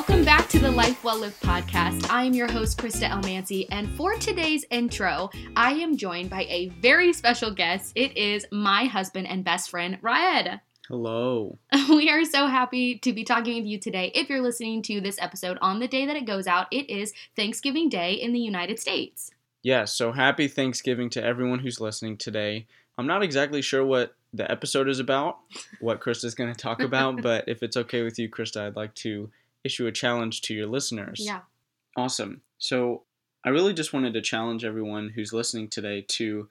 Welcome back to the Life Well Lived podcast. I am your host, Krista Elmancy, and for today's intro, I am joined by a very special guest. It is my husband and best friend, Raed. Hello. We are so happy to be talking with you today. If you're listening to this episode on the day that it goes out, it is Thanksgiving Day in the United States. Yeah, so happy Thanksgiving to everyone who's listening today. I'm not exactly sure what the episode is about, what Krista's going to talk about, but if it's okay with you, Krista, I'd like to issue a challenge to your listeners. Yeah. Awesome. So I really just wanted to challenge everyone who's listening today to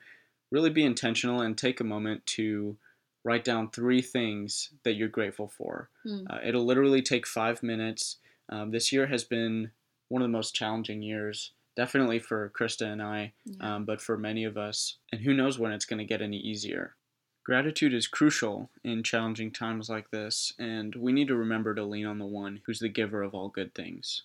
really be intentional and take a moment to write down three things that you're grateful for. Hmm. Uh, it'll literally take five minutes. Um, this year has been one of the most challenging years, definitely for Krista and I, Yeah. um, but for many of us. And who knows when it's going to get any easier. Gratitude is crucial in challenging times like this, and we need to remember to lean on the one who's the giver of all good things.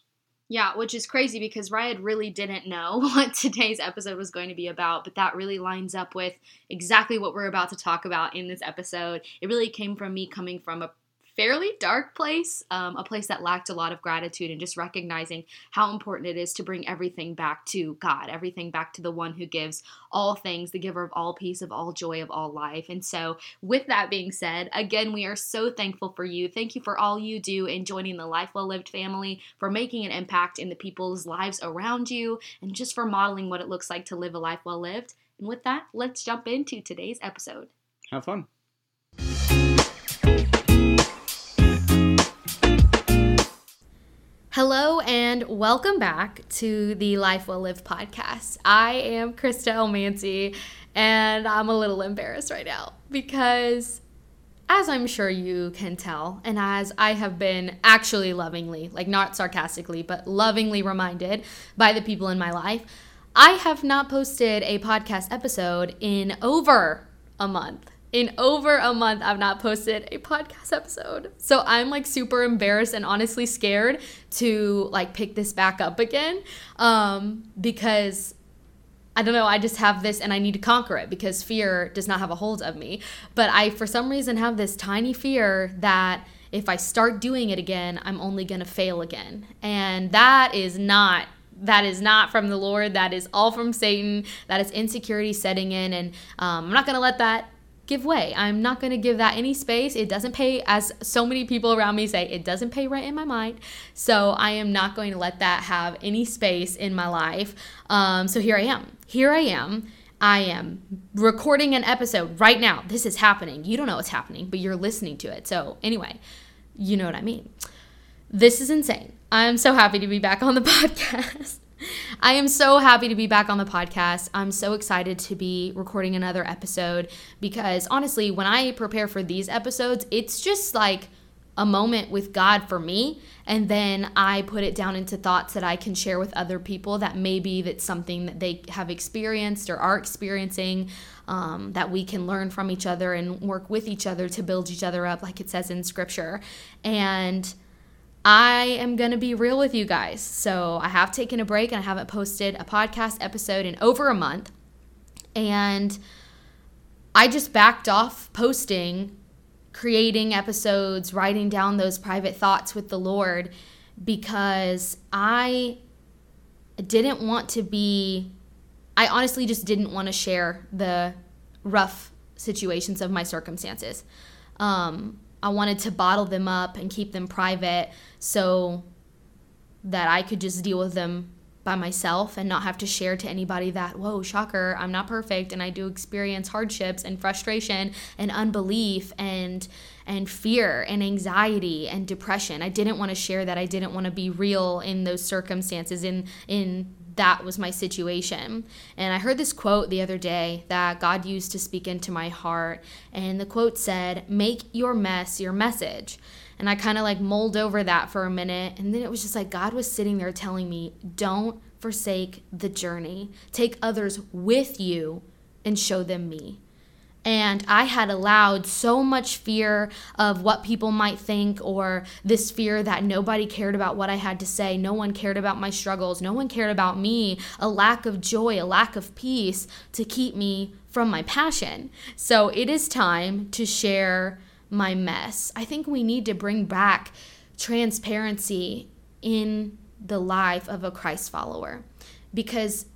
Yeah, which is crazy because Raed really didn't know what today's episode was going to be about, but that really lines up with exactly what we're about to talk about in this episode. It really came from me coming from a fairly dark place, um, a place that lacked a lot of gratitude, and just recognizing how important it is to bring everything back to God, everything back to the one who gives all things, the giver of all peace, of all joy, of all life. And so, with that being said, again, we are so thankful for you. Thank you for all you do in joining the Life Well Lived family, for making an impact in the people's lives around you, and just for modeling what it looks like to live a life well lived. And with that, let's jump into today's episode. Have fun. Hello and welcome back to the Life Well Lived podcast. I am Krista Elmancy and I'm a little embarrassed right now because, as I'm sure you can tell, and as I have been actually lovingly, like not sarcastically, but lovingly reminded by the people in my life, I have not posted a podcast episode in over a month. In over a month, I've not posted a podcast episode. So I'm like super embarrassed and honestly scared to like pick this back up again um, because I don't know, I just have this and I need to conquer it because fear does not have a hold of me. But I, for some reason, have this tiny fear that if I start doing it again, I'm only going to fail again. And that is not. That is not from the Lord. That is all from Satan. That is insecurity setting in. And um, I'm not going to let that give way. I'm not going to give that any space. It doesn't pay, as so many people around me say, it doesn't pay rent in my mind. So I am not going to let that have any space in my life. Um, so here I am. Here I am. I am recording an episode right now. This is happening. You don't know what's happening, but you're listening to it. So anyway, you know what I mean. This is insane. I'm so happy to be back on the podcast. I am so happy to be back on the podcast. I'm so excited to be recording another episode because honestly, when I prepare for these episodes, it's just like a moment with God for me and then I put it down into thoughts that I can share with other people that maybe that's something that they have experienced or are experiencing um, that we can learn from each other and work with each other to build each other up like it says in scripture and I am going to be real with you guys. So, I have taken a break and I haven't posted a podcast episode in over a month. And I just backed off posting, creating episodes, writing down those private thoughts with the Lord because I didn't want to be, I honestly just didn't want to share the rough situations of my circumstances. Um, I wanted to bottle them up and keep them private so that I could just deal with them by myself and not have to share to anybody that, whoa, shocker, I'm not perfect and I do experience hardships and frustration and unbelief and and fear and anxiety and depression. I didn't want to share that. I didn't want to be real in those circumstances in in that was my situation. And I heard this quote the other day that God used to speak into my heart. And the quote said, Make your mess your message. And I kind of like mulled over that for a minute. And then it was just like God was sitting there telling me, Don't forsake the journey. Take others with you and show them me. And I had allowed so much fear of what people might think, or this fear that nobody cared about what I had to say. No one cared about my struggles. No one cared about me. A lack of joy, a lack of peace to keep me from my passion. So it is time to share my mess. I think we need to bring back transparency in the life of a Christ follower. Because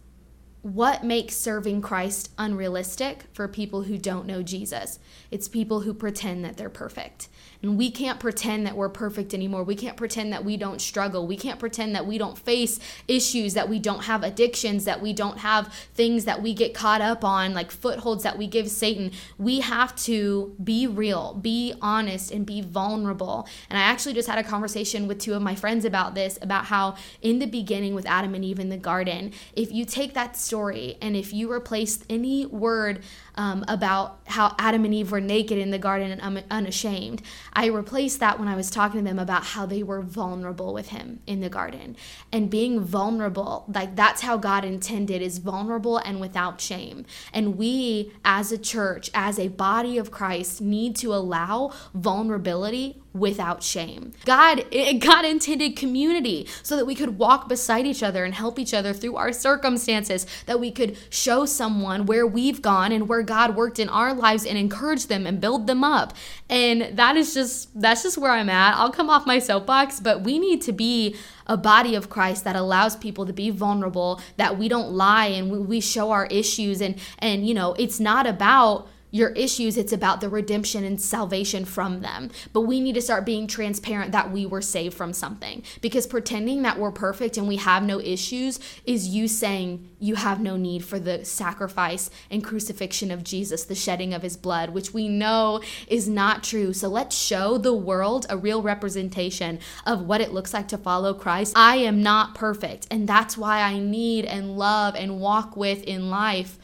what makes serving Christ unrealistic for people who don't know Jesus? It's people who pretend that they're perfect. And we can't pretend that we're perfect anymore. We can't pretend that we don't struggle. We can't pretend that we don't face issues, that we don't have addictions, that we don't have things that we get caught up on, like footholds that we give Satan. We have to be real, be honest, and be vulnerable. And I actually just had a conversation with two of my friends about this about how in the beginning with Adam and Eve in the garden, if you take that story and if you replace any word um, about how Adam and Eve were naked in the garden and unashamed. I replaced that when I was talking to them about how they were vulnerable with Him in the garden. And being vulnerable, like that's how God intended, is vulnerable and without shame. And we, as a church, as a body of Christ, need to allow vulnerability without shame. God God intended community so that we could walk beside each other and help each other through our circumstances, that we could show someone where we've gone and where God worked in our lives and encourage them and build them up. And that is just that's just where I'm at. I'll come off my soapbox, but we need to be a body of Christ that allows people to be vulnerable, that we don't lie and we show our issues and and you know, it's not about your issues, it's about the redemption and salvation from them. But we need to start being transparent that we were saved from something. Because pretending that we're perfect and we have no issues is you saying you have no need for the sacrifice and crucifixion of Jesus, the shedding of his blood, which we know is not true. So let's show the world a real representation of what it looks like to follow Christ. I am not perfect, and that's why I need and love and walk with in life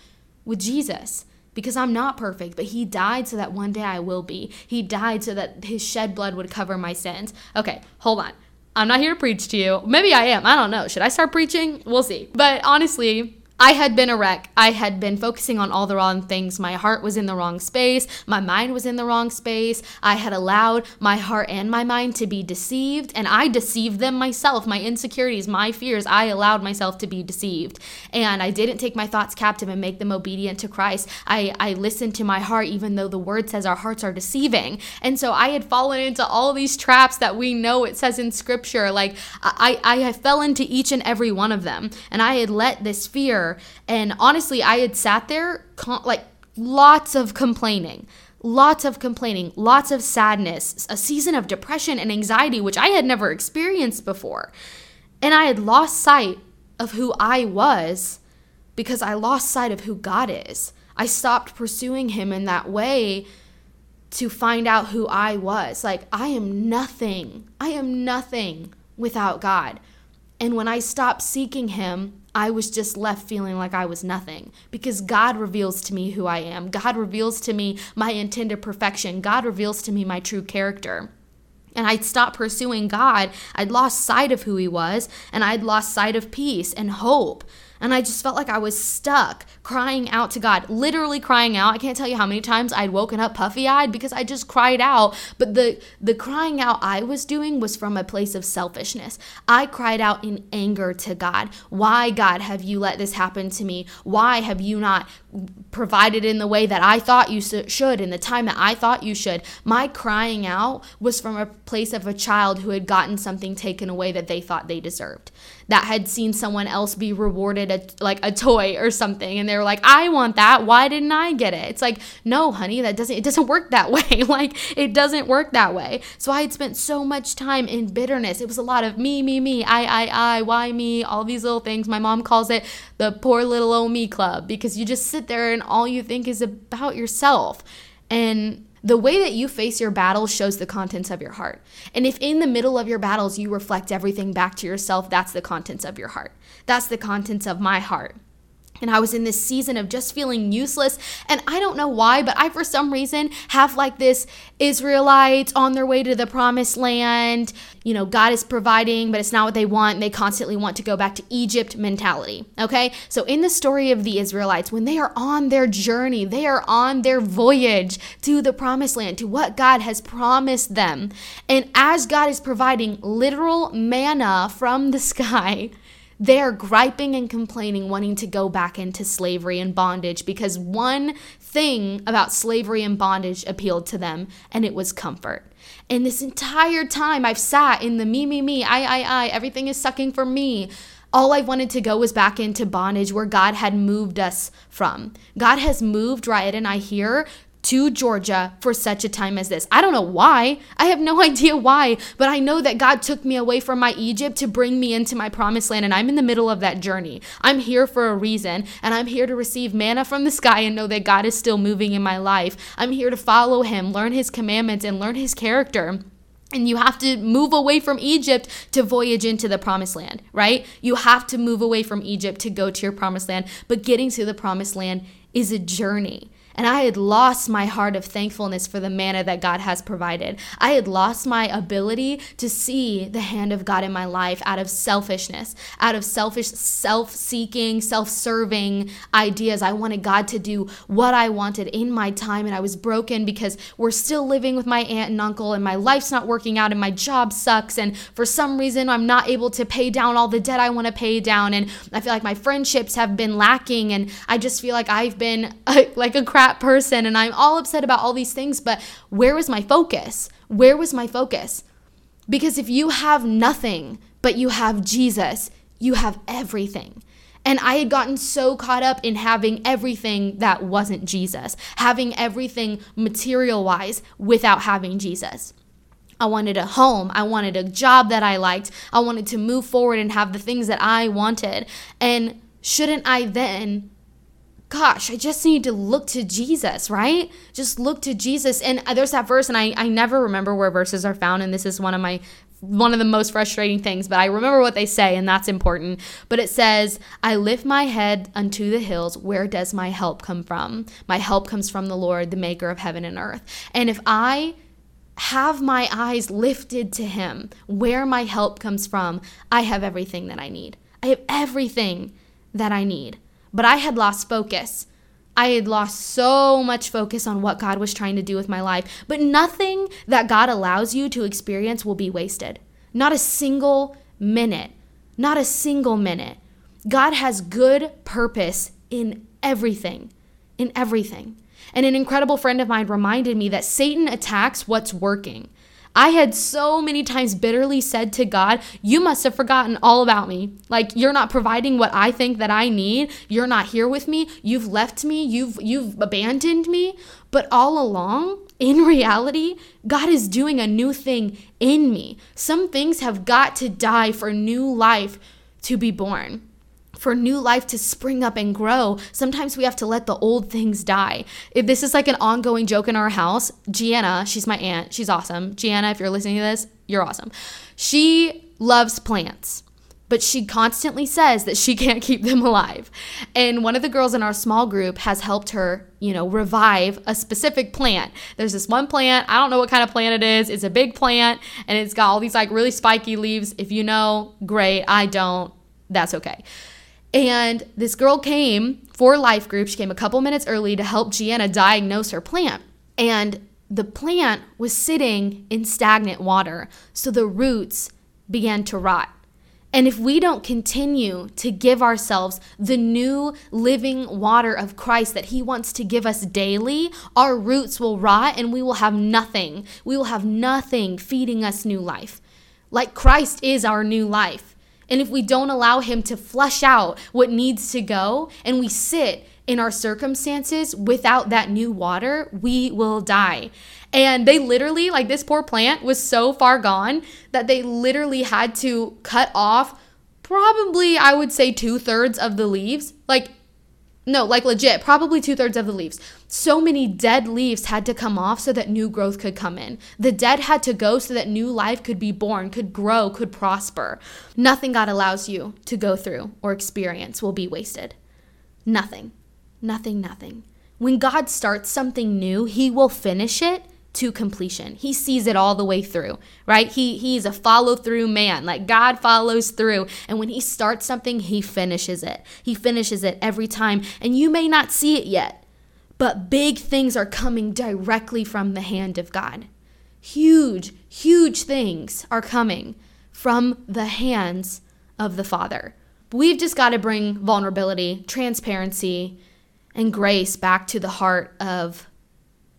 with Jesus because I'm not perfect, but he died so that one day I will be. He died so that his shed blood would cover my sins. Okay, hold on. I'm not here to preach to you. Maybe I am. I don't know. Should I start preaching? We'll see. But honestly, I had been a wreck. I had been focusing on all the wrong things. My heart was in the wrong space. My mind was in the wrong space. I had allowed my heart and my mind to be deceived, and I deceived them myself. My insecurities, my fears, I allowed myself to be deceived. And I didn't take my thoughts captive and make them obedient to Christ. I, I listened to my heart, even though the word says our hearts are deceiving. And so I had fallen into all these traps that we know it says in scripture. Like I, I, I fell into each and every one of them. And I had let this fear and honestly, I had sat there like lots of complaining lots of complaining, lots of sadness, a season of depression and anxiety, which I had never experienced before. And I had lost sight of who I was because I lost sight of who God is. I stopped pursuing Him in that way to find out who I was. Like, I am nothing. I am nothing without God. And when I stopped seeking Him, I was just left feeling like I was nothing because God reveals to me who I am. God reveals to me my intended perfection. God reveals to me my true character. And I'd stopped pursuing God. I'd lost sight of who He was, and I'd lost sight of peace and hope. And I just felt like I was stuck, crying out to God, literally crying out. I can't tell you how many times I'd woken up puffy-eyed because I just cried out. But the the crying out I was doing was from a place of selfishness. I cried out in anger to God. Why, God, have you let this happen to me? Why have you not provided in the way that I thought you should in the time that I thought you should? My crying out was from a place of a child who had gotten something taken away that they thought they deserved that had seen someone else be rewarded a, like a toy or something and they were like i want that. Why didn't i get it? It's like no honey that doesn't it doesn't work that way. Like it doesn't work that way. So i had spent so much time in bitterness. It was a lot of me me me i i i why me all these little things. My mom calls it the poor little old me club because you just sit there and all you think is about yourself. And the way that you face your battles shows the contents of your heart. And if in the middle of your battles you reflect everything back to yourself, that's the contents of your heart. That's the contents of my heart. And I was in this season of just feeling useless. And I don't know why, but I, for some reason, have like this Israelites on their way to the promised land. You know, God is providing, but it's not what they want. They constantly want to go back to Egypt mentality. Okay. So, in the story of the Israelites, when they are on their journey, they are on their voyage to the promised land, to what God has promised them. And as God is providing literal manna from the sky, They are griping and complaining, wanting to go back into slavery and bondage because one thing about slavery and bondage appealed to them, and it was comfort. And this entire time, I've sat in the me, me, me, I, I, I, everything is sucking for me. All I wanted to go was back into bondage where God had moved us from. God has moved Raed and I here to Georgia for such a time as this. I don't know why. I have no idea why, but I know that God took me away from my Egypt to bring me into my promised land, and I'm in the middle of that journey. I'm here for a reason, and I'm here to receive manna from the sky and know that God is still moving in my life. I'm here to follow Him, learn His commandments, and learn His character. And you have to move away from Egypt to voyage into the promised land, right? You have to move away from Egypt to go to your promised land. But getting to the promised land is a journey. And I had lost my heart of thankfulness for the manna that God has provided. I had lost my ability to see the hand of God in my life out of selfishness, out of selfish, self seeking, self serving ideas. I wanted God to do what I wanted in my time. And I was broken because we're still living with my aunt and uncle, and my life's not working out, and my job sucks. And for some reason, I'm not able to pay down all the debt I want to pay down. And I feel like my friendships have been lacking. And I just feel like I've been like a crap crap person and I'm all upset about all these things, but where was my focus? Where was my focus? Because if you have nothing, but you have Jesus, you have everything. And I had gotten so caught up in having everything that wasn't Jesus, having everything material wise without having Jesus. I wanted a home. I wanted a job that I liked. I wanted to move forward and have the things that I wanted. And shouldn't I then gosh, I just need to look to Jesus, right? Just look to Jesus. And uh, there's that verse, and I, I never remember where verses are found, and this is one of my one of the most frustrating things, but I remember what they say, and that's important. But it says, I lift my head unto the hills. Where does my help come from? My help comes from the Lord, the maker of heaven and earth. And if I have my eyes lifted to Him, where my help comes from, I have everything that I need. I have everything that I need but I had lost focus. I had lost so much focus on what God was trying to do with my life. But nothing that God allows you to experience will be wasted. Not a single minute. Not a single minute. God has good purpose in everything. In everything. And an incredible friend of mine reminded me that Satan attacks what's working. I had so many times bitterly said to God, You must have forgotten all about me. Like you're not providing what I think that I need. You're not here with me. You've left me. You've you've abandoned me. But all along, in reality, God is doing a new thing in me. Some things have got to die for new life to be born for new life to spring up and grow, sometimes we have to let the old things die. If this is like an ongoing joke in our house, Gianna, she's my aunt, she's awesome. Gianna, if you're listening to this, you're awesome. She loves plants but she constantly says that she can't keep them alive. And one of the girls in our small group has helped her, you know, revive a specific plant. There's this one plant, I don't know what kind of plant it is. It's a big plant and it's got all these like really spiky leaves. If you know, great. I don't. That's okay. And this girl came for life group. She came a couple minutes early to help Gianna diagnose her plant. And the plant was sitting in stagnant water, so the roots began to rot. And if we don't continue to give ourselves the new living water of Christ that He wants to give us daily, our roots will rot and we will have nothing. We will have nothing feeding us new life. Like Christ is our new life. And if we don't allow Him to flush out what needs to go and we sit in our circumstances without that new water, we will die. And they literally, like this poor plant was so far gone that they literally had to cut off probably, I would say, two thirds of the leaves. Like no, like legit, probably two thirds of the leaves. So many dead leaves had to come off so that new growth could come in. The dead had to go so that new life could be born, could grow, could prosper. Nothing God allows you to go through or experience will be wasted. Nothing. Nothing, nothing. When God starts something new, He will finish it to completion. He sees it all the way through, right? He he's a follow through man. Like God follows through, and when he starts something, he finishes it. He finishes it every time, and you may not see it yet, but big things are coming directly from the hand of God. Huge, huge things are coming from the hands of the Father. We've just got to bring vulnerability, transparency, and grace back to the heart of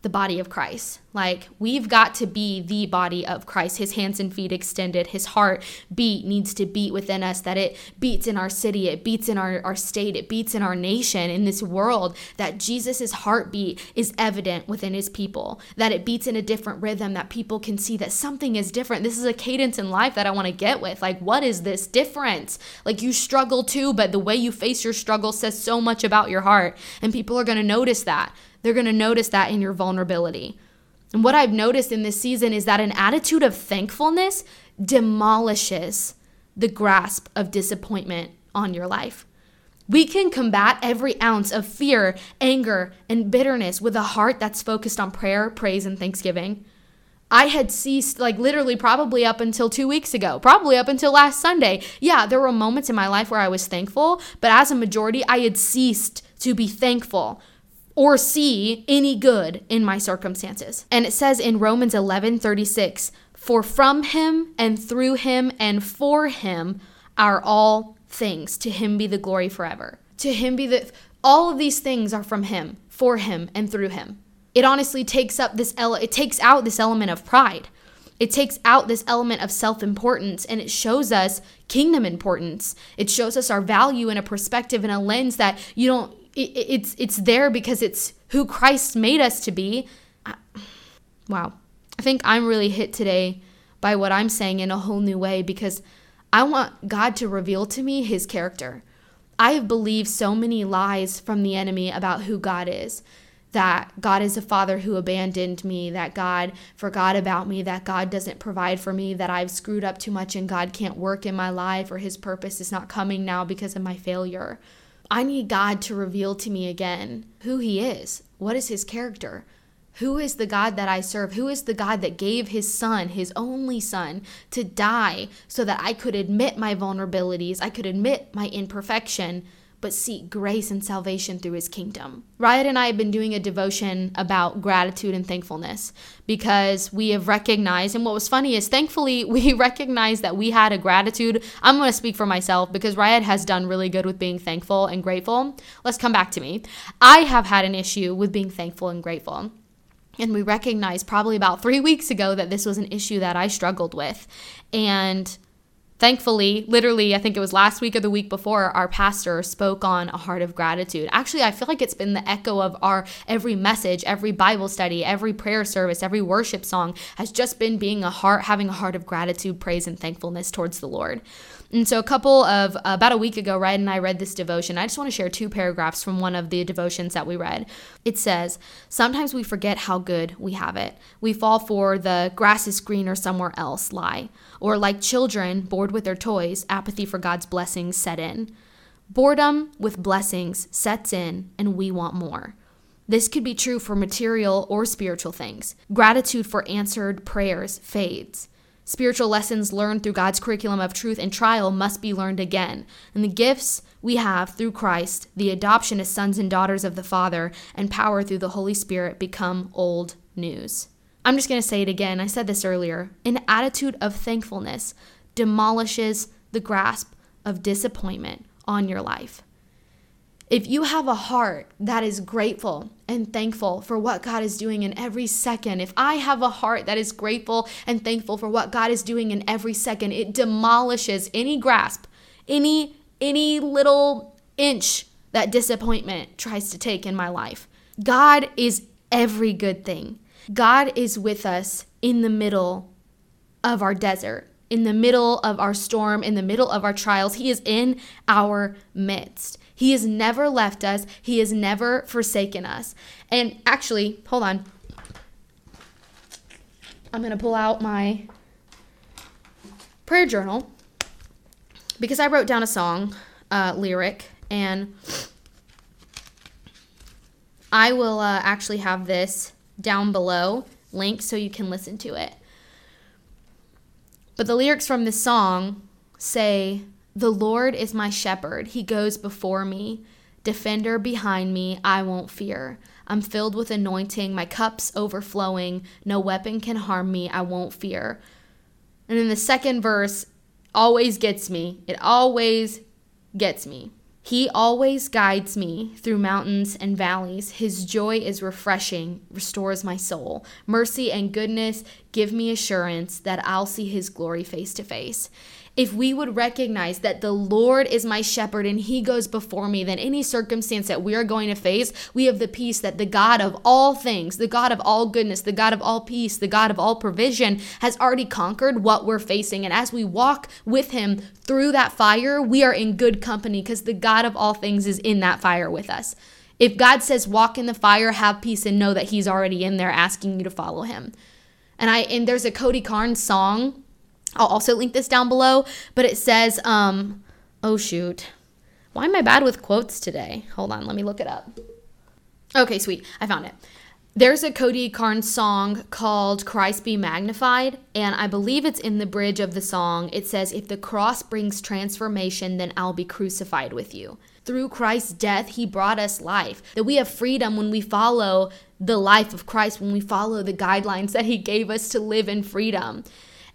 the body of Christ. Like, we've got to be the body of Christ, his hands and feet extended, his heart beat needs to beat within us, that it beats in our city, it beats in our, our state, it beats in our nation, in this world, that Jesus' heartbeat is evident within his people, that it beats in a different rhythm, that people can see that something is different. This is a cadence in life that I want to get with. Like, what is this difference? Like, you struggle too, but the way you face your struggle says so much about your heart, and people are going to notice that. They're going to notice that in your vulnerability. And what I've noticed in this season is that an attitude of thankfulness demolishes the grasp of disappointment on your life. We can combat every ounce of fear, anger, and bitterness with a heart that's focused on prayer, praise, and thanksgiving. I had ceased, like literally, probably up until two weeks ago, probably up until last Sunday. Yeah, there were moments in my life where I was thankful, but as a majority, I had ceased to be thankful or see any good in my circumstances. And it says in Romans 11 36, For from him and through him and for him are all things. To him be the glory forever. To him be the. All of these things are from him, for him, and through him. It honestly takes up this ele- it takes out this element of pride. It takes out this element of self importance and it shows us kingdom importance. It shows us our value in a perspective and a lens that you don't it, it's it's there because it's who Christ made us to be. Wow. I think I'm really hit today by what I'm saying in a whole new way because I want God to reveal to me his character. I have believed so many lies from the enemy about who God is. That God is a father who abandoned me, that God forgot about me, that God doesn't provide for me, that I've screwed up too much and God can't work in my life or his purpose is not coming now because of my failure. I need God to reveal to me again who He is. What is His character? Who is the God that I serve? Who is the God that gave His Son, His only Son, to die so that I could admit my vulnerabilities, I could admit my imperfection, but seek grace and salvation through his kingdom. Raed and I have been doing a devotion about gratitude and thankfulness because we have recognized, and what was funny is thankfully we recognized that we had a gratitude. I'm going to speak for myself because Raed has done really good with being thankful and grateful. Let's come back to me. I have had an issue with being thankful and grateful. And we recognized probably about three weeks ago that this was an issue that I struggled with. And Thankfully, literally, I think it was last week or the week before, our pastor spoke on a heart of gratitude. Actually, I feel like it's been the echo of our every message, every Bible study, every prayer service, every worship song has just been being a heart, having a heart of gratitude, praise, and thankfulness towards the Lord. And so, a couple of about a week ago, Ryan and I read this devotion. I just want to share two paragraphs from one of the devotions that we read. It says, Sometimes we forget how good we have it. We fall for the grass is greener somewhere else lie. Or, like children bored with their toys, apathy for God's blessings set in. Boredom with blessings sets in, and we want more. This could be true for material or spiritual things. Gratitude for answered prayers fades. Spiritual lessons learned through God's curriculum of truth and trial must be learned again. And the gifts we have through Christ, the adoption as sons and daughters of the Father, and power through the Holy Spirit become old news. I'm just going to say it again. I said this earlier. An attitude of thankfulness demolishes the grasp of disappointment on your life. If you have a heart that is grateful and thankful for what God is doing in every second, if I have a heart that is grateful and thankful for what God is doing in every second, it demolishes any grasp, any any little inch that disappointment tries to take in my life. God is every good thing. God is with us in the middle of our desert, in the middle of our storm, in the middle of our trials. He is in our midst. He has never left us, He has never forsaken us. And actually, hold on. I'm going to pull out my prayer journal because I wrote down a song uh, lyric and I will uh, actually have this down below link so you can listen to it. But the lyrics from this song say, The Lord is my shepherd. He goes before me, defender behind me. I won't fear. I'm filled with anointing, my cup's overflowing. No weapon can harm me. I won't fear. And then the second verse always gets me. It always gets me. He always guides me through mountains and valleys. His joy is refreshing, restores my soul. Mercy and goodness give me assurance that I'll see his glory face to face if we would recognize that the Lord is my shepherd and he goes before me, then any circumstance that we are going to face, we have the peace that the God of all things, the God of all goodness, the God of all peace, the God of all provision has already conquered what we're facing. And as we walk with him through that fire, we are in good company because the God of all things is in that fire with us. If God says walk in the fire, have peace and know that he's already in there asking you to follow him. And I and there's a Cody Carnes song I'll also link this down below, but it says, um, oh shoot. Why am I bad with quotes today? Hold on, let me look it up. Okay, sweet. I found it. There's a Cody Carnes song called Christ Be Magnified, and I believe it's in the bridge of the song. It says, If the cross brings transformation, then I'll be crucified with you. Through Christ's death, he brought us life. That we have freedom when we follow the life of Christ, when we follow the guidelines that he gave us to live in freedom.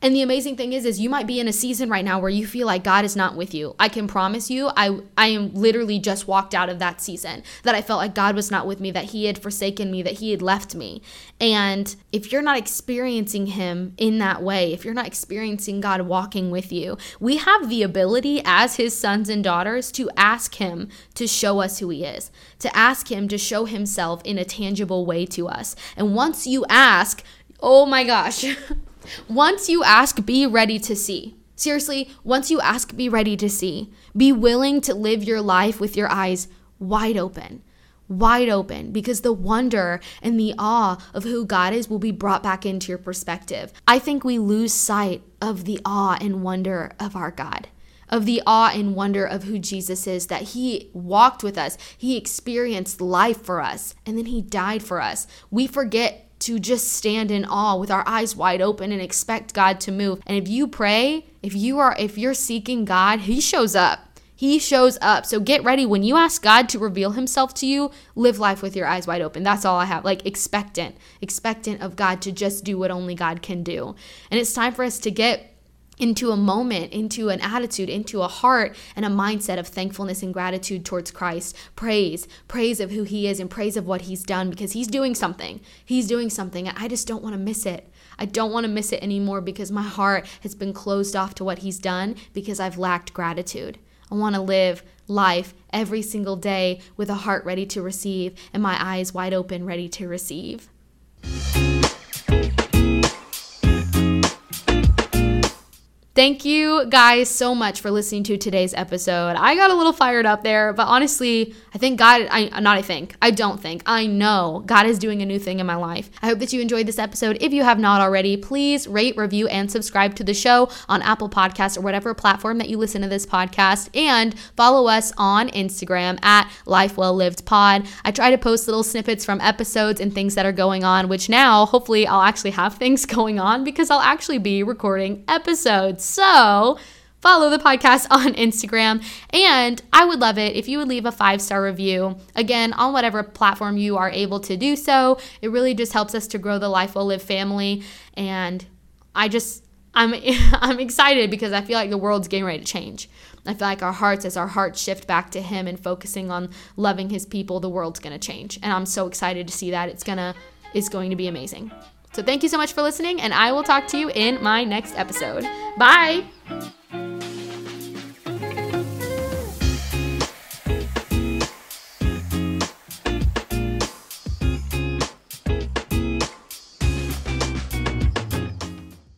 And the amazing thing is is you might be in a season right now where you feel like God is not with you. I can promise you I I am literally just walked out of that season that I felt like God was not with me, that he had forsaken me, that he had left me. And if you're not experiencing him in that way, if you're not experiencing God walking with you, we have the ability as his sons and daughters to ask him to show us who he is, to ask him to show himself in a tangible way to us. And once you ask, oh my gosh, Once you ask, be ready to see. Seriously, once you ask, be ready to see. Be willing to live your life with your eyes wide open. Wide open because the wonder and the awe of who God is will be brought back into your perspective. I think we lose sight of the awe and wonder of our God of the awe and wonder of who Jesus is, that He walked with us, He experienced life for us, and then He died for us. We forget to just stand in awe with our eyes wide open and expect God to move. And if you pray, if you are if you're seeking God, he shows up. He shows up. So get ready when you ask God to reveal himself to you, live life with your eyes wide open. That's all I have. Like expectant, expectant of God to just do what only God can do. And it's time for us to get into a moment, into an attitude, into a heart and a mindset of thankfulness and gratitude towards Christ. Praise, praise of who He is and praise of what He's done because He's doing something. He's doing something. I just don't want to miss it. I don't want to miss it anymore because my heart has been closed off to what He's done because I've lacked gratitude. I want to live life every single day with a heart ready to receive and my eyes wide open, ready to receive. Thank you guys so much for listening to today's episode. I got a little fired up there, but honestly, I think God, I not I think, I don't think, I know God is doing a new thing in my life. I hope that you enjoyed this episode. If you have not already, please rate, review, and subscribe to the show on Apple Podcasts or whatever platform that you listen to this podcast, and follow us on Instagram at Life Well Lived Pod. I try to post little snippets from episodes and things that are going on, which now hopefully I'll actually have things going on because I'll actually be recording episodes. So, follow the podcast on Instagram. And I would love it if you would leave a five star review. Again, on whatever platform you are able to do so. It really just helps us to grow the Life Well Live family. And I just, I'm, I'm excited because I feel like the world's getting ready to change. I feel like our hearts, as our hearts shift back to Him and focusing on loving His people, the world's going to change. And I'm so excited to see that. It's going to, it's going to be amazing. So thank you so much for listening, and I will talk to you in my next episode. Bye.